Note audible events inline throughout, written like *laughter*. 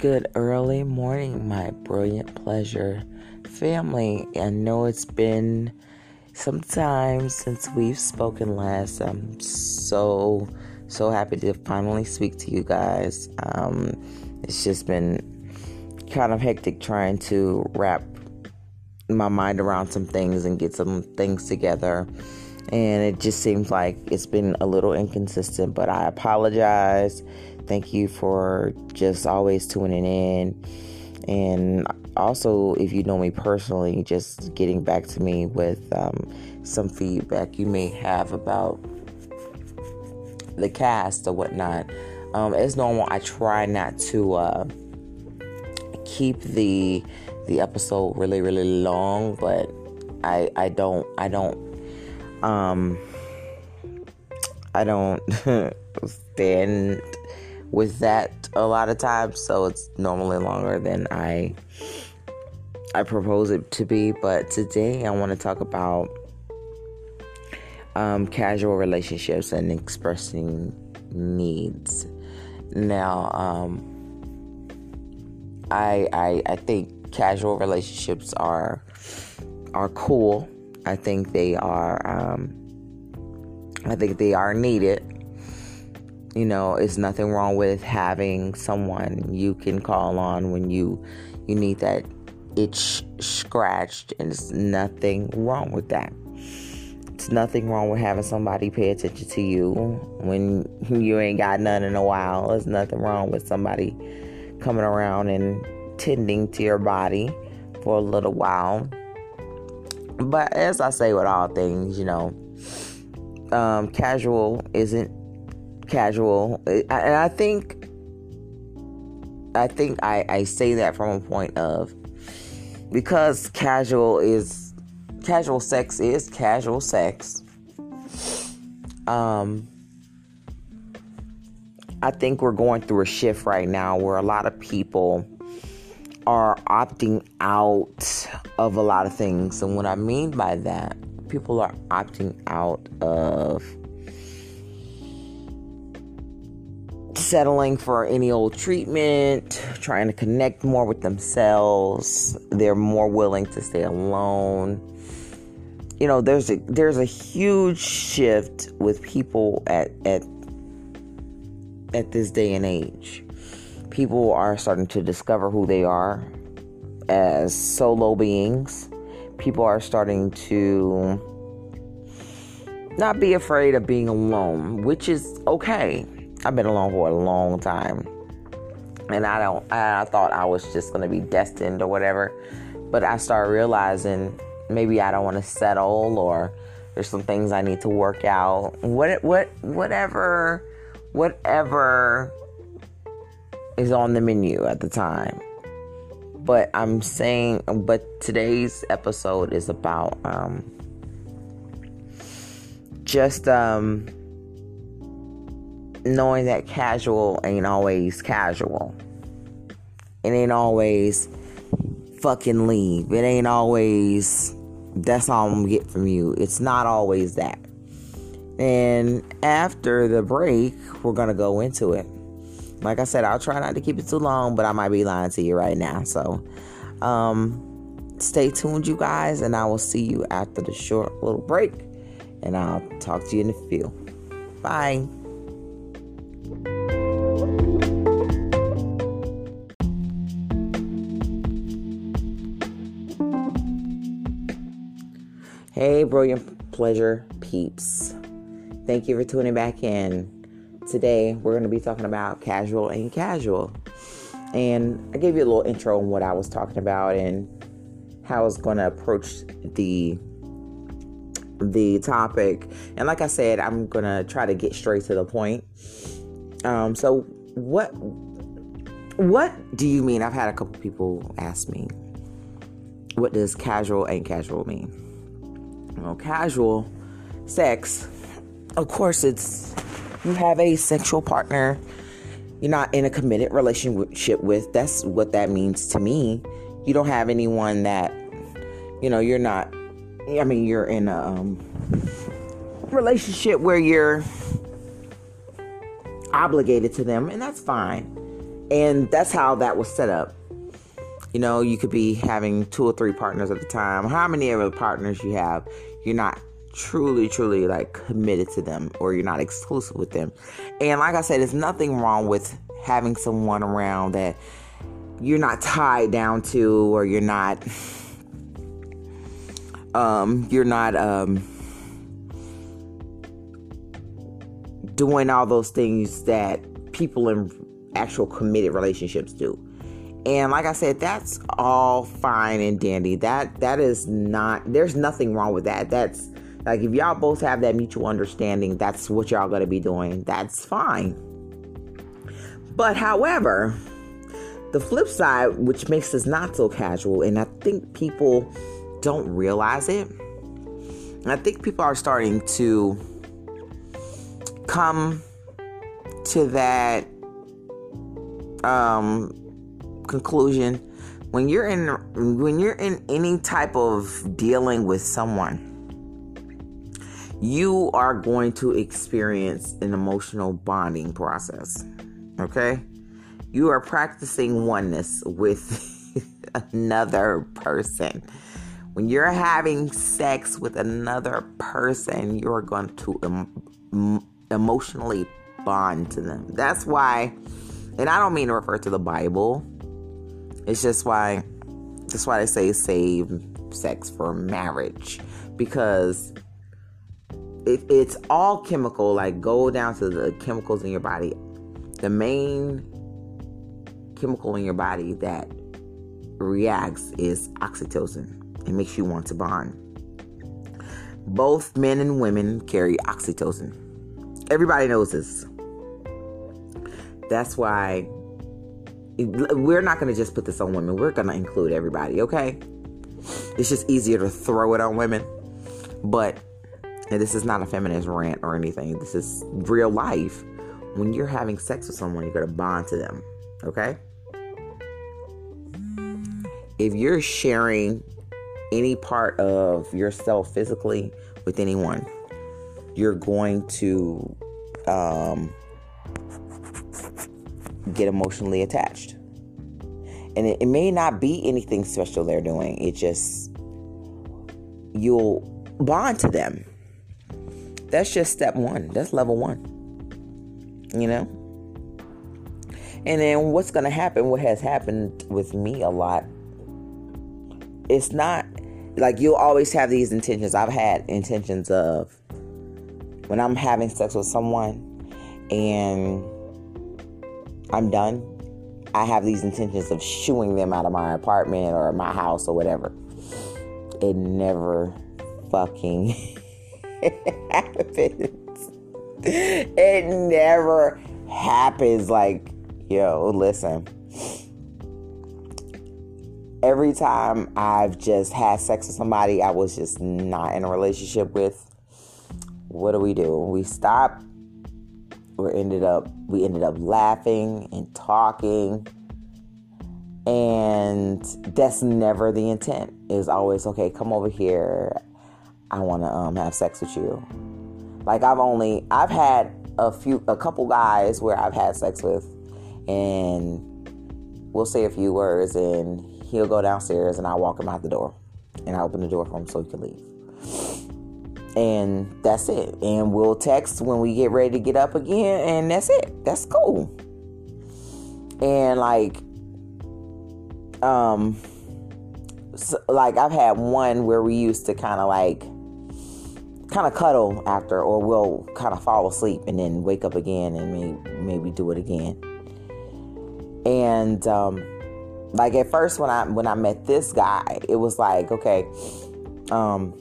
Good early morning, my brilliant pleasure family. I know it's been some time since we've spoken last. I'm so, so happy to finally speak to you guys. Um, it's just been kind of hectic trying to wrap my mind around some things and get some things together. And it just seems like it's been a little inconsistent, but I apologize. Thank you for just always tuning in. And also, if you know me personally, just getting back to me with um, some feedback you may have about the cast or whatnot. Um, as normal, I try not to uh, keep the the episode really really long, but I I don't I don't um I don't *laughs* stand with that a lot of times, so it's normally longer than I I propose it to be. But today I want to talk about um, casual relationships and expressing needs. Now, um, I, I I think casual relationships are are cool. I think they are. Um, I think they are needed. You know, it's nothing wrong with having someone you can call on when you you need that itch scratched, and there's nothing wrong with that. It's nothing wrong with having somebody pay attention to you when you ain't got none in a while. There's nothing wrong with somebody coming around and tending to your body for a little while. But as I say with all things, you know, um, casual isn't casual, and I think I think I, I say that from a point of because casual is casual sex is casual sex. Um, I think we're going through a shift right now where a lot of people are opting out of a lot of things. And what I mean by that, people are opting out of settling for any old treatment, trying to connect more with themselves. They're more willing to stay alone. You know, there's a there's a huge shift with people at at at this day and age. People are starting to discover who they are as solo beings. People are starting to not be afraid of being alone, which is okay. I've been alone for a long time. And I don't I thought I was just to be destined or whatever. But I started realizing maybe I don't want to settle or there's some things I need to work out. What what whatever whatever is on the menu at the time. But I'm saying, but today's episode is about um, just um, knowing that casual ain't always casual. It ain't always fucking leave. It ain't always that's all I'm gonna get from you. It's not always that. And after the break, we're to go into it. Like I said, I'll try not to keep it too long, but I might be lying to you right now. So, um, stay tuned, you guys, and I will see you after the short little break. And I'll talk to you in a few. Bye. Hey, brilliant pleasure peeps. Thank you for tuning back in. Today, we're going to be talking about casual and casual. And I gave you a little intro on what I was talking about and how I was going to approach the the topic. And like I said, I'm going to try to get straight to the point. Um, so what what do you mean? I've had a couple people ask me, what does casual and casual mean? Well, casual sex of course, it's you have a sexual partner you're not in a committed relationship with. That's what that means to me. You don't have anyone that, you know, you're not, I mean, you're in a um, relationship where you're obligated to them, and that's fine. and that's how that was set up. You know, you could be having two or three partners at the time. How many other partners you have, you're not truly, truly like committed to them or you're not exclusive with them. And like I said, there's nothing wrong with having someone around that you're not tied down to or you're not um you're not um doing all those things that people in actual committed relationships do. And like I said, that's all fine and dandy. That that is not there's nothing wrong with that. That's like if y'all both have that mutual understanding, that's what y'all gonna be doing. That's fine. But however, the flip side, which makes this not so casual, and I think people don't realize it. and I think people are starting to come to that um, conclusion when you're in when you're in any type of dealing with someone you are going to experience an emotional bonding process okay you are practicing oneness with *laughs* another person when you're having sex with another person you're going to em- emotionally bond to them that's why and I don't mean to refer to the Bible. It's just why that's why they say save sex for marriage. Because it, it's all chemical, like go down to the chemicals in your body. The main chemical in your body that reacts is oxytocin. It makes you want to bond. Both men and women carry oxytocin. Everybody knows this. That's why we're not going to just put this on women. We're going to include everybody, okay? It's just easier to throw it on women. But this is not a feminist rant or anything. This is real life. When you're having sex with someone, you're going to bond to them, okay? If you're sharing any part of yourself physically with anyone, you're going to um, get emotionally attached. And it, it may not be anything special they're doing, it just, you'll bond to them. That's just step one. That's level one. You know? And then what's going to happen, what has happened with me a lot, it's not like you'll always have these intentions. I've had intentions of when I'm having sex with someone and I'm done. I have these intentions of shooing them out of my apartment or my house or whatever. It never fucking *laughs* happens. It never happens. Like, yo, listen. Every time I've just had sex with somebody I was just not in a relationship with, what do we do? We stop we ended up we ended up laughing and talking. And that's never the intent. It's always okay come over here. I want to um, have sex with you. Like i've only i've had a few a couple guys where i've had sex with and we'll say a few words and he'll go downstairs and i'll walk him out the door and i open the door for him so he can leave and that's it. And we'll text when we get ready to get up again, and that's it. That's cool. And like, um, so, like I've had one where we used to kind of like, kind of cuddle after, or we'll kind of fall asleep and then wake up again and maybe maybe do it again. And um, like at first when I when I met this guy, it was like okay, um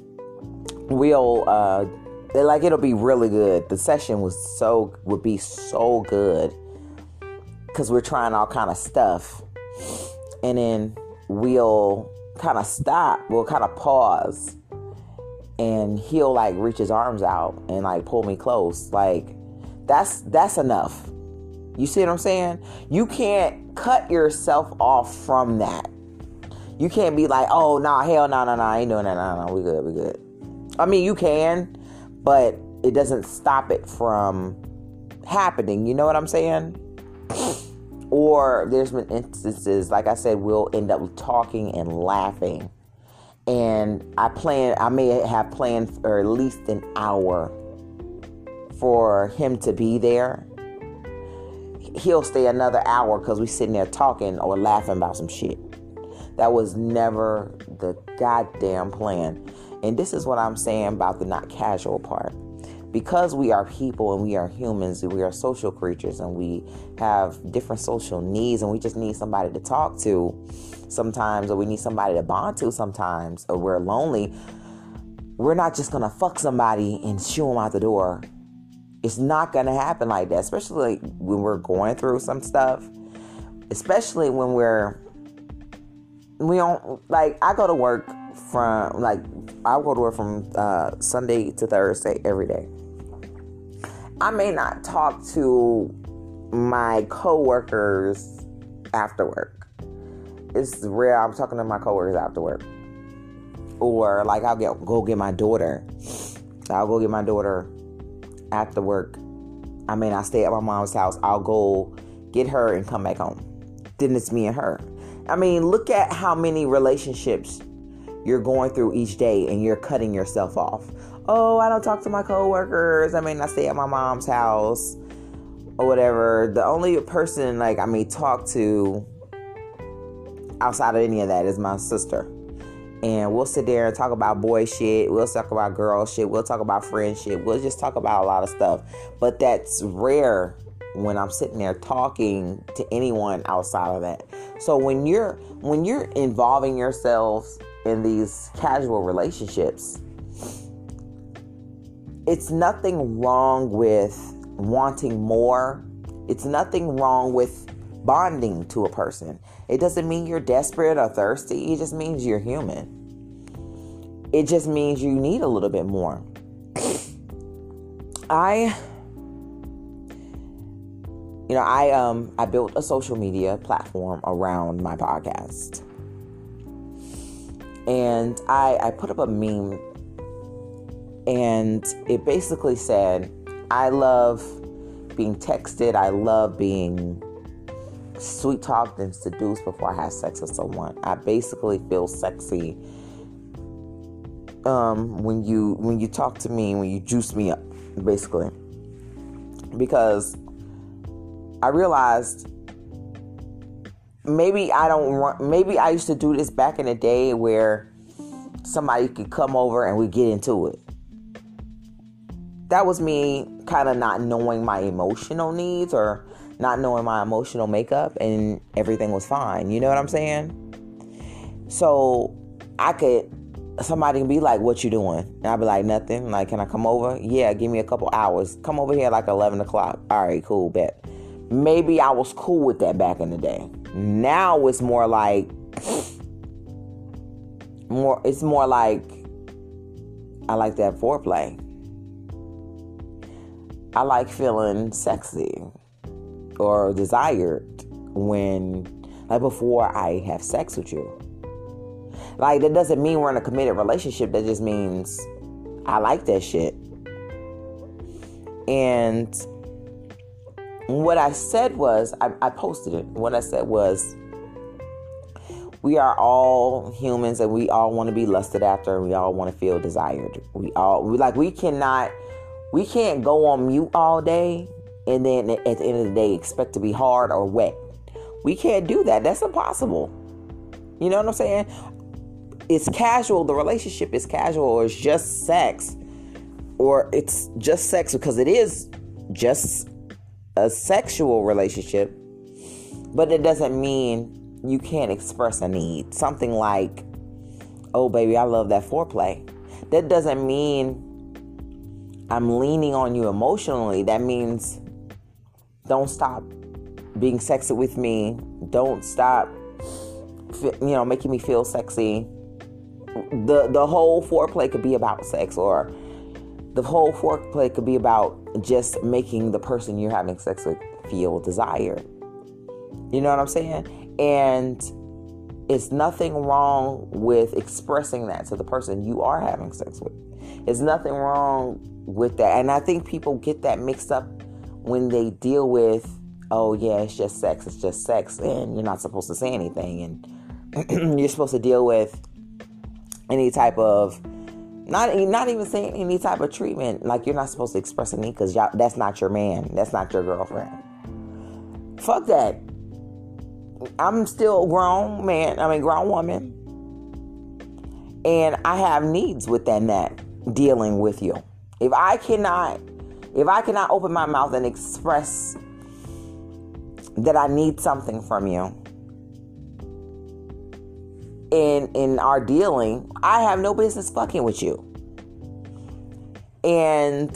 we'll uh like it'll be really good. The session was so would be so good because we're trying all kind of stuff, and then we'll kind of stop. We'll kind of pause, and he'll like reach his arms out and like pull me close. Like that's that's enough. You see what I'm saying? You can't cut yourself off from that. You can't be like, oh nah, hell no, no, no, ain't doing that, no, no, we good, we good. I mean, you can, but it doesn't stop it from happening. You know what I'm saying? or there's been instances, like I said, we'll end up talking and laughing. And I plan, I may have planned for at least an hour for him to be there. He'll stay another hour because we're sitting there talking or laughing about some shit. That was never the goddamn plan. And this is what I'm saying about the not casual part. Because we are people and we are humans and we are social creatures and we have different social needs and we just need somebody to talk to sometimes or we need somebody to bond to sometimes or we're lonely we're not just gonna fuck somebody and shoo them out the door. It's not gonna happen like that especially when we're going through some stuff especially when we're we don't like i go to work from like I go to work from uh, Sunday to Thursday every day. I may not talk to my coworkers after work. It's rare I'm talking to my coworkers after work. Or like I'll get go get my daughter. I'll go get my daughter after work. I may not stay at my mom's house. I'll go get her and come back home. Then it's me and her. I mean, look at how many relationships you're going through each day and you're cutting yourself off. Oh, I don't talk to my coworkers. I may not stay at my mom's house or whatever. The only person like I may talk to outside of any of that is my sister. And we'll sit there and talk about boy shit. We'll talk about girl shit. We'll talk about friendship. We'll just talk about a lot of stuff. But that's rare when I'm sitting there talking to anyone outside of that. So when you're when you're involving yourselves in these casual relationships, it's nothing wrong with wanting more. It's nothing wrong with bonding to a person. It doesn't mean you're desperate or thirsty. It just means you're human. It just means you need a little bit more. *sniffs* I you know, I um I built a social media platform around my podcast and I, I put up a meme and it basically said, I love being texted, I love being sweet talked and seduced before I have sex with someone. I basically feel sexy um, when you when you talk to me, when you juice me up, basically. Because I realized maybe I don't want, maybe I used to do this back in the day where somebody could come over and we get into it. That was me kind of not knowing my emotional needs or not knowing my emotional makeup and everything was fine. You know what I'm saying? So I could somebody can be like, "What you doing?" And I'd be like, "Nothing." Like, "Can I come over?" Yeah, give me a couple hours. Come over here like eleven o'clock. All right, cool, bet. Maybe I was cool with that back in the day. Now it's more like more it's more like I like that foreplay. I like feeling sexy or desired when like before I have sex with you. Like that doesn't mean we're in a committed relationship. That just means I like that shit. And what I said was, I, I posted it. What I said was, we are all humans and we all want to be lusted after and we all want to feel desired. We all, we like, we cannot, we can't go on mute all day and then at the end of the day expect to be hard or wet. We can't do that. That's impossible. You know what I'm saying? It's casual. The relationship is casual or it's just sex or it's just sex because it is just a sexual relationship, but it doesn't mean you can't express a need. Something like, oh, baby, I love that foreplay. That doesn't mean I'm leaning on you emotionally. That means don't stop being sexy with me. Don't stop, you know, making me feel sexy. The the whole foreplay could be about sex, or the whole foreplay could be about just making the person you're having sex with feel desired. You know what I'm saying? And it's nothing wrong with expressing that to the person you are having sex with. It's nothing wrong with that. And I think people get that mixed up when they deal with oh yeah, it's just sex, it's just sex, and you're not supposed to say anything, and *clears throat* you're supposed to deal with any type of not not even saying any type of treatment. Like you're not supposed to express any because y'all that's not your man, that's not your girlfriend. Fuck that. I'm still a grown man. I mean, grown woman, and I have needs within that dealing with you. If I cannot, if I cannot open my mouth and express that I need something from you in in our dealing, I have no business fucking with you. And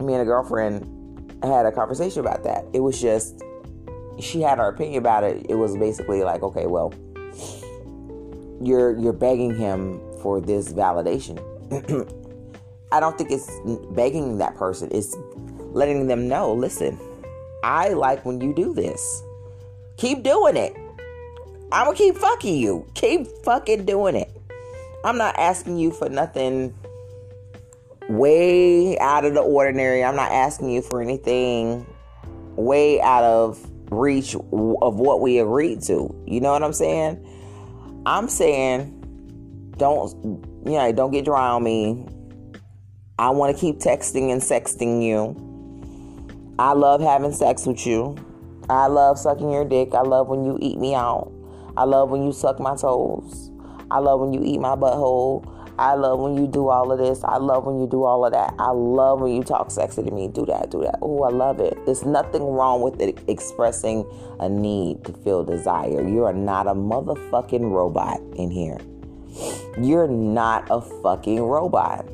me and a girlfriend had a conversation about that. It was just she had her opinion about it. It was basically like, okay, well, you're you're begging him for this validation. *clears throat* I don't think it's begging that person. It's letting them know, listen, I like when you do this. Keep doing it. I'm gonna keep fucking you. Keep fucking doing it. I'm not asking you for nothing way out of the ordinary. I'm not asking you for anything way out of reach of what we agreed to. You know what I'm saying? I'm saying don't you know, don't get dry on me. I want to keep texting and sexting you. I love having sex with you. I love sucking your dick. I love when you eat me out. I love when you suck my toes. I love when you eat my butthole. I love when you do all of this. I love when you do all of that. I love when you talk sexy to me. Do that, do that. Oh, I love it. There's nothing wrong with it expressing a need to feel desire. You are not a motherfucking robot in here. You're not a fucking robot.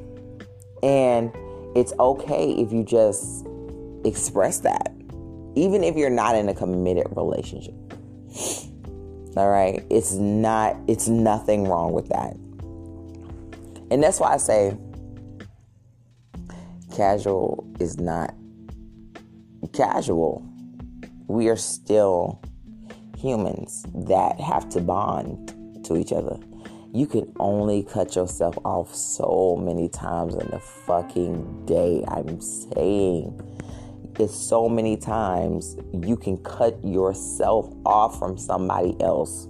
And it's okay if you just express that, even if you're not in a committed relationship. All right, it's not, it's nothing wrong with that. And that's why I say casual is not casual. We are still humans that have to bond to each other you can only cut yourself off so many times in a fucking day. I'm saying it's so many times you can cut yourself off from somebody else.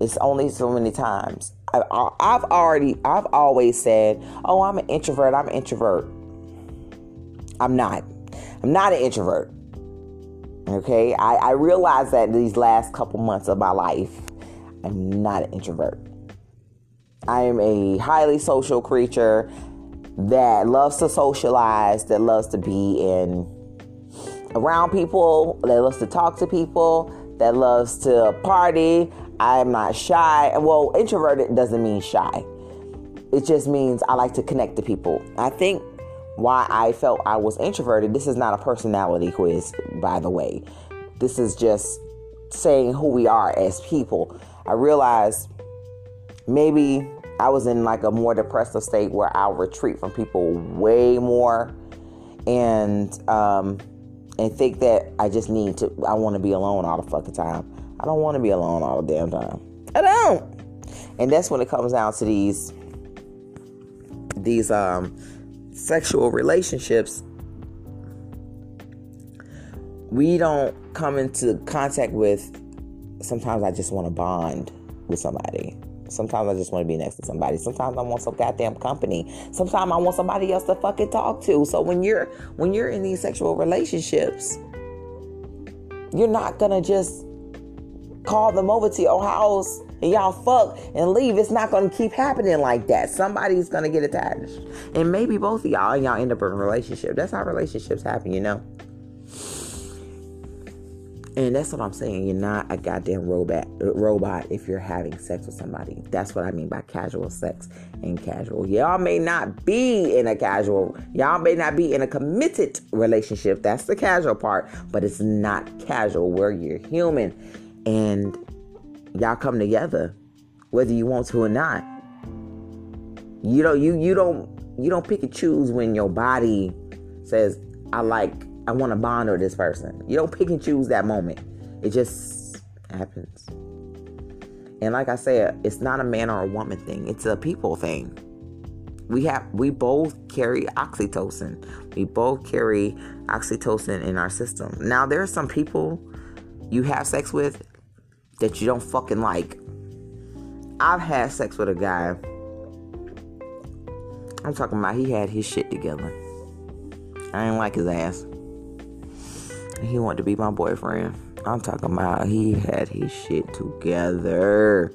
It's only so many times. I, have already, I've always said, oh, I'm an introvert. I'm an introvert. I'm not. I'm not an introvert. Okay. I, I realized that these last couple months of my life, I'm not an introvert. I am a highly social creature that loves to socialize, that loves to be in around people, that loves to talk to people, that loves to party. I'm not shy. Well, introverted doesn't mean shy. It just means I like to connect to people. I think why I felt I was introverted, this is not a personality quiz, by the way. This is just saying who we are as people. I realized maybe I was in like a more depressive state where I'll retreat from people way more and um and think that I just need to I want to be alone all the fucking time. I don't want to be alone all the damn time. I don't. And that's when it comes down to these these um sexual relationships we don't come into contact with sometimes I just want to bond with somebody Sometimes I just want to be next to somebody. Sometimes I want some goddamn company. Sometimes I want somebody else to fucking talk to. So when you're when you're in these sexual relationships, you're not gonna just call them over to your house and y'all fuck and leave. It's not gonna keep happening like that. Somebody's gonna get attached. And maybe both of y'all and y'all end up in a relationship. That's how relationships happen, you know. And that's what I'm saying. You're not a goddamn robot robot if you're having sex with somebody. That's what I mean by casual sex and casual. Y'all may not be in a casual, y'all may not be in a committed relationship. That's the casual part, but it's not casual where you're human and y'all come together whether you want to or not. You don't you you don't you don't pick and choose when your body says I like I want to bond with this person. You don't pick and choose that moment. It just happens. And like I said, it's not a man or a woman thing. It's a people thing. we have we both carry oxytocin. We both carry oxytocin in our system. Now there are some people you have sex with that you don't fucking like. I've had sex with a guy. I'm talking about he had his shit together. I didn't like his ass. He wanted to be my boyfriend. I'm talking about he had his shit together.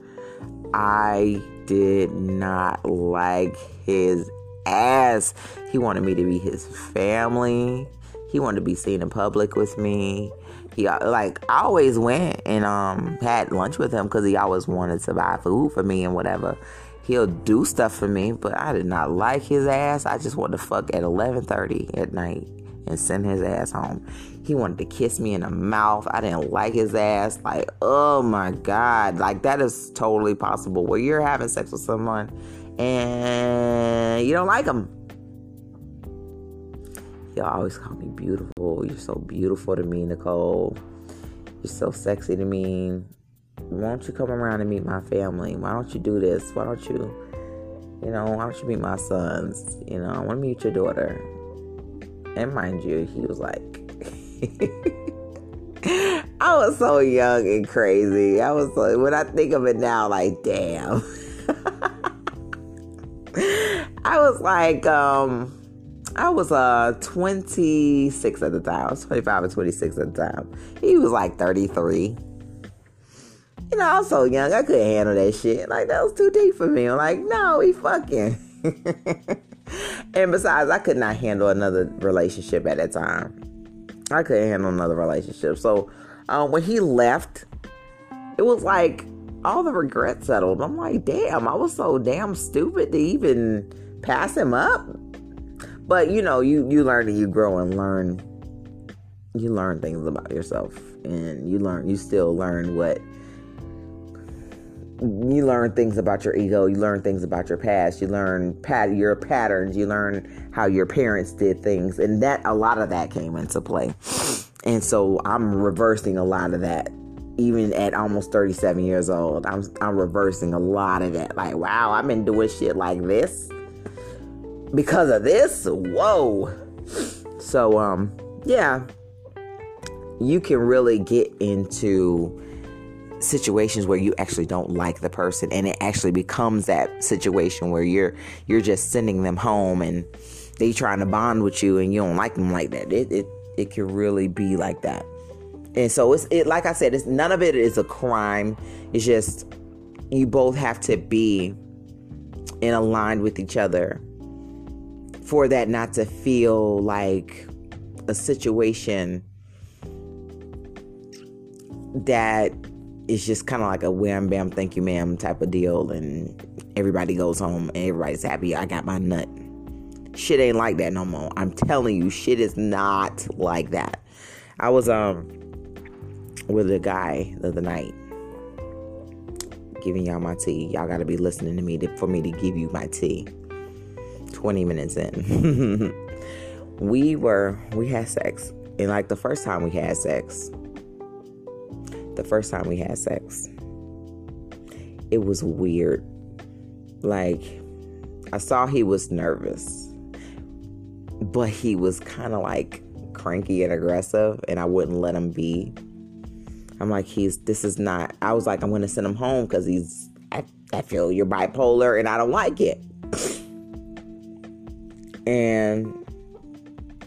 I did not like his ass. He wanted me to be his family. He wanted to be seen in public with me. He like I always went and um had lunch with him because he always wanted to buy food for me and whatever. He'll do stuff for me, but I did not like his ass. I just wanted to fuck at 11:30 at night and send his ass home. He wanted to kiss me in the mouth. I didn't like his ass. Like, oh my God. Like, that is totally possible where you're having sex with someone and you don't like them. Y'all always call me beautiful. You're so beautiful to me, Nicole. You're so sexy to me. Why don't you come around and meet my family? Why don't you do this? Why don't you, you know, why don't you meet my sons? You know, I want to meet your daughter. And mind you, he was like, *laughs* I was so young and crazy. I was so, when I think of it now, like, damn. *laughs* I was like, um, I was uh 26 at the time. I was 25 or 26 at the time. He was like 33. You know, I was so young, I couldn't handle that shit. Like, that was too deep for me. I'm like, no, he fucking. *laughs* and besides, I could not handle another relationship at that time. I couldn't handle another relationship. So um, when he left, it was like all the regret settled. I'm like, damn, I was so damn stupid to even pass him up. But you know, you you learn and you grow and learn. You learn things about yourself, and you learn. You still learn what you learn things about your ego you learn things about your past you learn pat your patterns you learn how your parents did things and that a lot of that came into play. And so i'm reversing a lot of that even at almost 37 years old. I'm i'm reversing a lot of that like wow i've been doing shit like this. Because of this? Whoa. So um yeah. You can really get into situations where you actually don't like the person and it actually becomes that situation where you're you're just sending them home and they trying to bond with you and you don't like them like that. It it, it can really be like that. And so it's it like i said it's none of it is a crime. It's just you both have to be in aligned with each other for that not to feel like a situation that it's just kind of like a wham bam thank you ma'am type of deal and everybody goes home and everybody's happy. I got my nut. Shit ain't like that no more. I'm telling you shit is not like that. I was um with a guy the other night giving y'all my tea. Y'all gotta be listening to me to, for me to give you my tea. 20 minutes in. *laughs* We were we had sex and like the first time we had sex the first time we had sex. It was weird. Like, I saw he was nervous, but he was kind of like cranky and aggressive, and I wouldn't let him be. I'm like, he's, this is not, I was like, I'm going to send him home because he's, I, I feel you're bipolar and I don't like it. And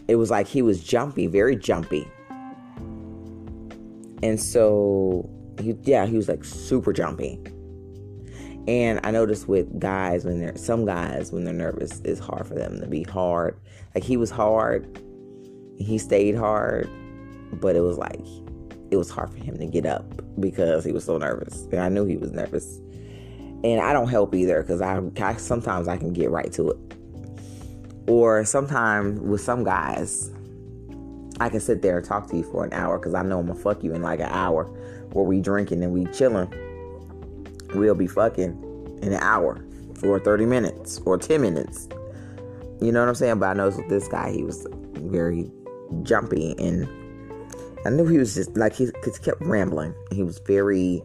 it was like he was jumpy, very jumpy. And so, he, yeah, he was like super jumpy. And I noticed with guys when they're some guys when they're nervous, it's hard for them to be hard. Like he was hard, he stayed hard, but it was like it was hard for him to get up because he was so nervous. And I knew he was nervous. And I don't help either because I, I sometimes I can get right to it. Or sometimes with some guys, I can sit there and talk to you for an hour because I know I'm gonna fuck you in like an hour where we drinking and we chilling. We'll be fucking in an hour for 30 minutes or 10 minutes. You know what I'm saying? But I know with this guy, he was very jumpy and I knew he was just like he just kept rambling. He was very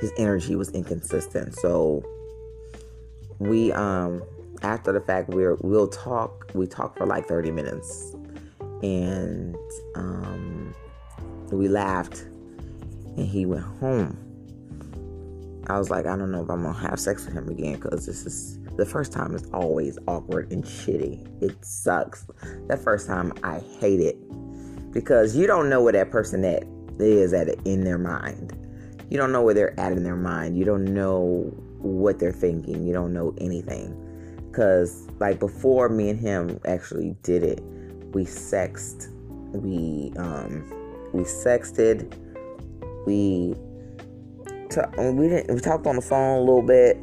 his energy was inconsistent. So we um after the fact, we're we'll talk. We talk for like thirty minutes, and um, we laughed, and he went home. I was like, I don't know if I'm gonna have sex with him again because this is the first time. It's always awkward and shitty. It sucks. That first time, I hate it because you don't know where that person at is at in their mind. You don't know where they're at in their mind. You don't know what they're thinking. You don't know anything. Cause like before me and him actually did it, we sexed. We um we sexted. We t- we didn't we talked on the phone a little bit.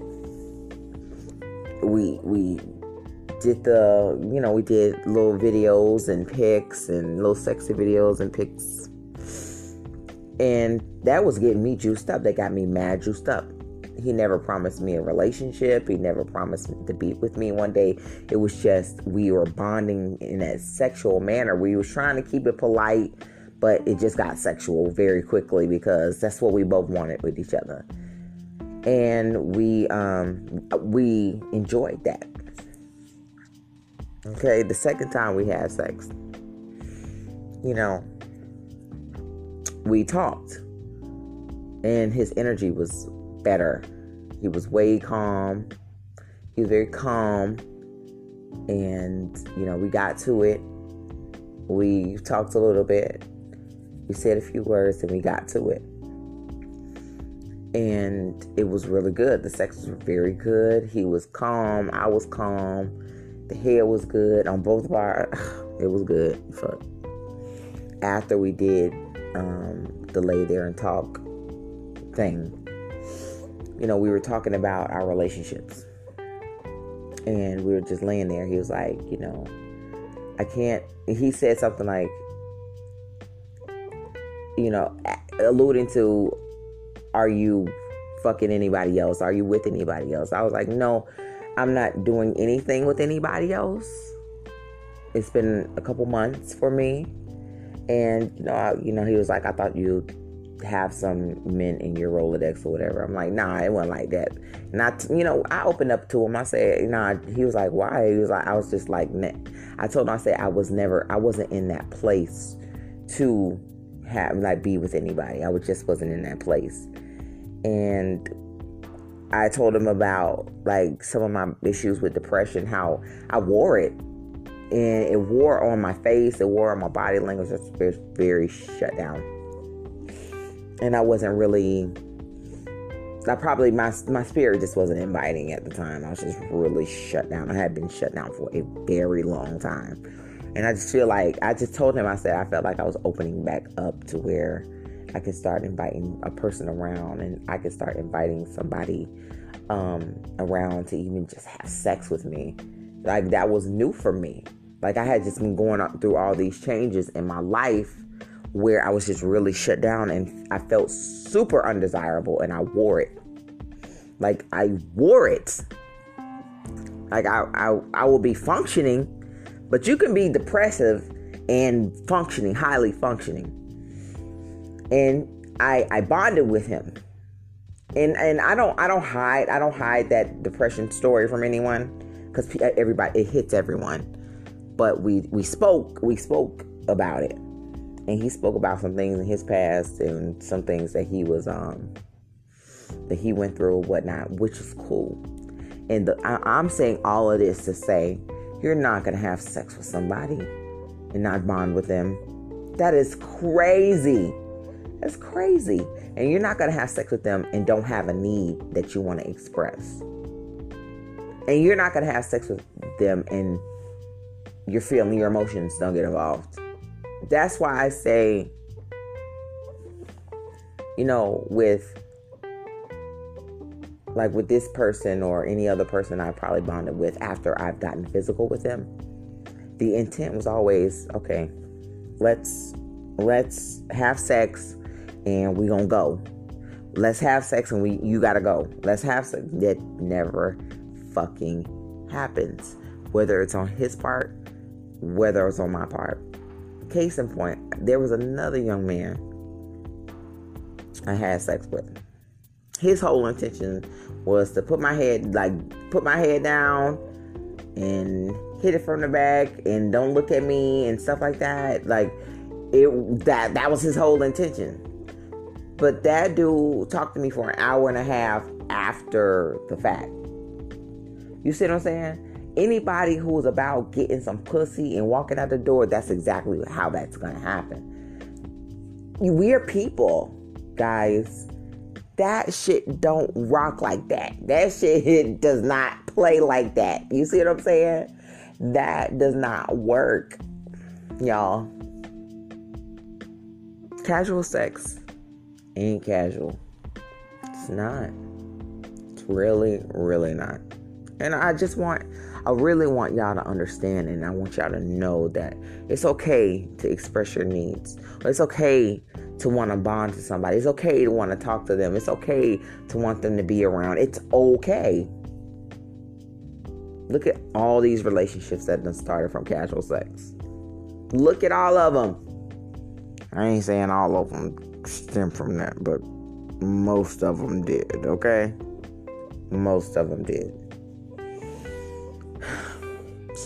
We we did the you know we did little videos and pics and little sexy videos and pics and that was getting me juiced up. That got me mad juiced up. He never promised me a relationship. He never promised to be with me one day. It was just we were bonding in a sexual manner. We was trying to keep it polite, but it just got sexual very quickly because that's what we both wanted with each other. And we um we enjoyed that. Okay, the second time we had sex, you know, we talked and his energy was better. He was way calm. He was very calm. And, you know, we got to it. We talked a little bit. We said a few words and we got to it. And it was really good. The sex was very good. He was calm. I was calm. The hair was good on both of our. *sighs* It was good. Fuck. After we did um, the lay there and talk thing, you know, we were talking about our relationships. And we were just laying there. He was like, you know, I can't. He said something like, you know, alluding to, are you fucking anybody else? Are you with anybody else? I was like, no, I'm not doing anything with anybody else. It's been a couple months for me. And you know, I, you know, he was like, I thought you'd have some men in your Rolodex or whatever. I'm like, nah, it wasn't like that. Not, you know, I opened up to him. I said, nah. He was like, why? He was like, I was just like, nah. I told him, I said, I was never, I wasn't in that place to have like be with anybody. I was just wasn't in that place. And I told him about like some of my issues with depression, how I wore it and it wore on my face, it wore on my body language. It was very shut down, and I wasn't really. I probably my my spirit just wasn't inviting at the time. I was just really shut down. I had been shut down for a very long time, and I just feel like I just told him. I said I felt like I was opening back up to where I could start inviting a person around, and I could start inviting somebody um, around to even just have sex with me like that was new for me. Like I had just been going through all these changes in my life where I was just really shut down and I felt super undesirable and I wore it. Like I wore it. Like I I, I will be functioning, but you can be depressive and functioning, highly functioning. And I I bonded with him. And and I don't I don't hide I don't hide that depression story from anyone because everybody it hits everyone. But we we spoke we spoke about it, and he spoke about some things in his past and some things that he was um that he went through whatnot, which is cool. And the, I, I'm saying all of this to say you're not gonna have sex with somebody and not bond with them. That is crazy. That's crazy. And you're not gonna have sex with them and don't have a need that you want to express. And you're not to have sex with them and your feeling, your emotions don't get involved. That's why I say, you know, with like with this person or any other person I probably bonded with after I've gotten physical with them, the intent was always, okay, let's let's have sex and we gonna go. Let's have sex and we you gotta go. Let's have sex. That never fucking happens. Whether it's on his part, whether it's on my part. Case in point, there was another young man I had sex with. His whole intention was to put my head, like, put my head down, and hit it from the back and don't look at me and stuff like that. Like it that that was his whole intention. But that dude talked to me for an hour and a half after the fact. You see what I'm saying? Anybody who is about getting some pussy and walking out the door, that's exactly how that's gonna happen. We're people, guys. That shit don't rock like that. That shit *laughs* does not play like that. You see what I'm saying? That does not work, y'all. Casual sex ain't casual. It's not. It's really, really not. And I just want, I really want y'all to understand and I want y'all to know that it's okay to express your needs. It's okay to want to bond to somebody. It's okay to want to talk to them. It's okay to want them to be around. It's okay. Look at all these relationships that started from casual sex. Look at all of them. I ain't saying all of them stem from that, but most of them did, okay? Most of them did.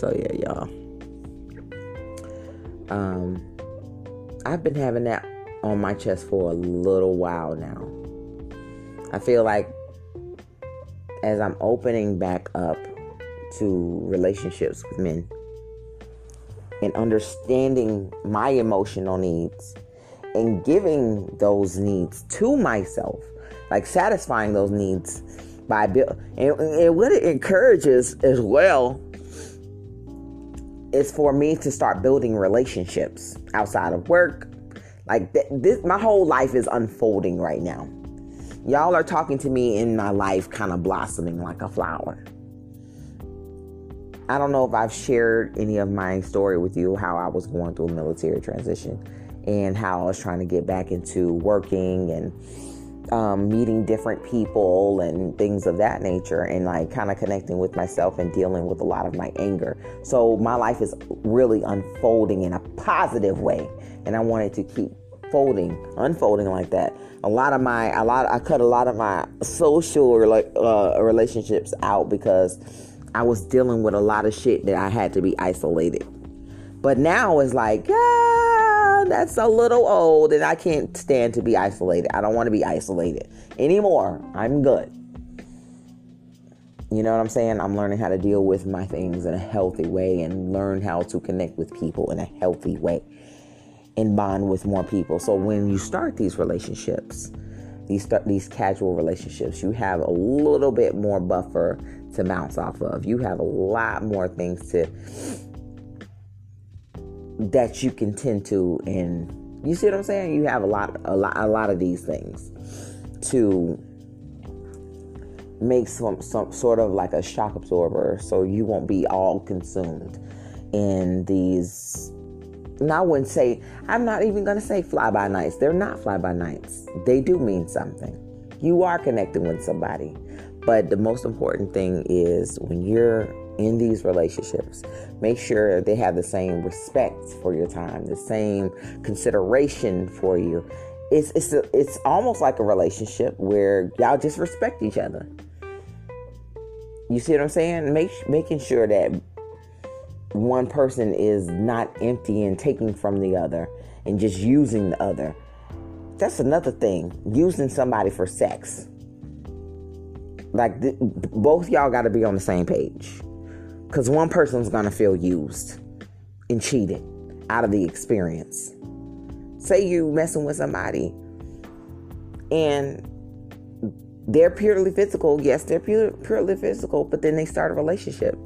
So yeah, y'all. Um I've been having that on my chest for a little while now. I feel like as I'm opening back up to relationships with men and understanding my emotional needs and giving those needs to myself, like satisfying those needs by build and, and what it encourages as well is for me to start building relationships outside of work. Like th- this, my whole life is unfolding right now. Y'all are talking to me in my life, kind of blossoming like a flower. I don't know if I've shared any of my story with you, how I was going through a military transition and how I was trying to get back into working and um, meeting different people and things of that nature, and like kind of connecting with myself and dealing with a lot of my anger. So my life is really unfolding in a positive way, and I wanted to keep folding, unfolding like that. A lot of my, a lot, I cut a lot of my social uh, relationships out because I was dealing with a lot of shit that I had to be isolated. But now it's like, ah, that's a little old and I can't stand to be isolated. I don't want to be isolated anymore. I'm good. You know what I'm saying? I'm learning how to deal with my things in a healthy way and learn how to connect with people in a healthy way and bond with more people. So when you start these relationships, these these casual relationships, you have a little bit more buffer to bounce off of. You have a lot more things to that you can tend to and you see what I'm saying? You have a lot a lot a lot of these things to make some some sort of like a shock absorber so you won't be all consumed in these and I wouldn't say I'm not even gonna say fly by nights. They're not fly by nights. They do mean something. You are connecting with somebody. But the most important thing is when you're in these relationships, make sure they have the same respect for your time, the same consideration for you. It's it's a, it's almost like a relationship where y'all just respect each other. You see what I'm saying? Make making sure that one person is not empty and taking from the other and just using the other. That's another thing. Using somebody for sex like th- both y'all got to be on the same page because one person's gonna feel used and cheated out of the experience. Say you messing with somebody and they're purely physical. Yes they're pure, purely physical but then they start a relationship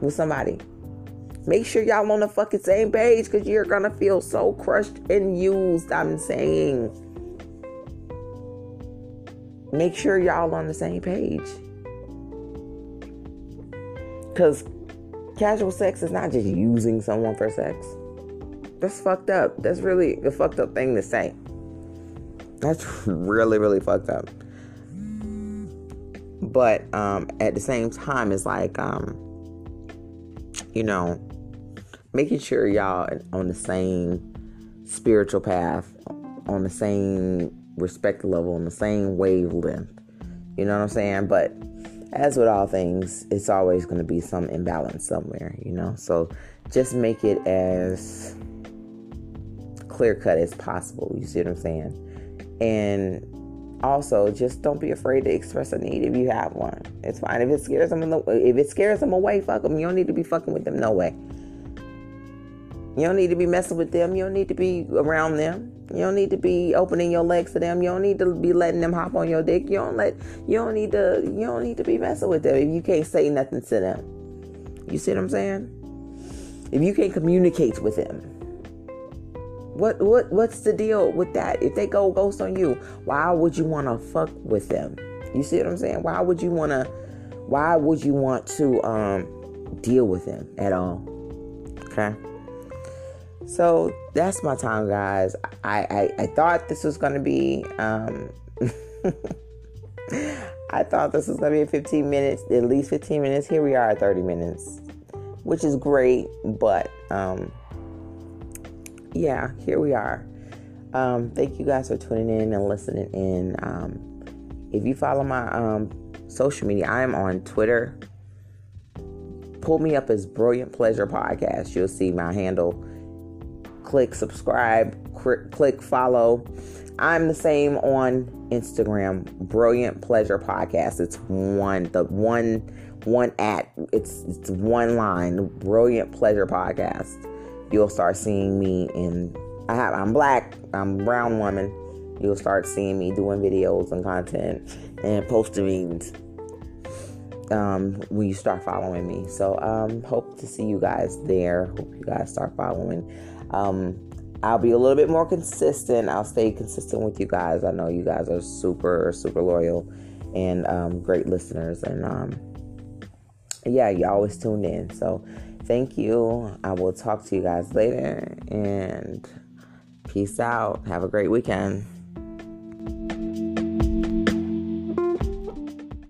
with somebody. Make sure y'all on the fucking same page because you're gonna feel so crushed and used i'm saying. Make sure y'all on the same page. Because casual sex is not just using someone for sex. That's fucked up. That's really a fucked up thing to say. That's *laughs* really, really fucked up. But um, at the same time, it's like, um, you know, making sure y'all on the same spiritual path, on the same respect level on the same wavelength. You know what I'm saying? But as with all things, it's always going to be some imbalance somewhere, you know. So just make it as clear cut as possible. You see what I'm saying? And also, just don't be afraid to express a need if you have one. It's fine if it scares them. If it scares them away, fuck them. You don't need to be fucking with them. No way. You don't need to be messing with them. You don't need to be around them. You don't need to be opening your legs to them. You don't need to be letting them hop on your dick. You don't let. You don't need to. You don't need to be messing with them if you can't say nothing to them. You see what I'm saying? If you can't communicate with them, what what what's the deal with that? If they go ghost on you, why would you want to fuck with them? You see what I'm saying? Why would you want to? Why would you want to um deal with them at all? Okay. So that's my time, guys. I, I, I thought this was going to be, um, *laughs* I thought this was going to be 15 minutes, at least 15 minutes. Here we are at 30 minutes, which is great. But, um, yeah, here we are. Um, thank you guys for tuning in and listening in. Um, if you follow my um, social media, I'm on Twitter. Pull me up as Brilliant Pleasure Podcast. You'll see my handle click subscribe, click follow. I'm the same on Instagram, Brilliant Pleasure Podcast. It's one, the one, one at, it's, it's one line, Brilliant Pleasure Podcast. You'll start seeing me in, I have, I'm black, I'm brown woman. You'll start seeing me doing videos and content and posting um, when you start following me. So, um, hope to see you guys there. Hope you guys start following. Um, I'll be a little bit more consistent. I'll stay consistent with you guys. I know you guys are super, super loyal and um, great listeners. And um, yeah, you always tuned in. So thank you. I will talk to you guys later and peace out. Have a great weekend.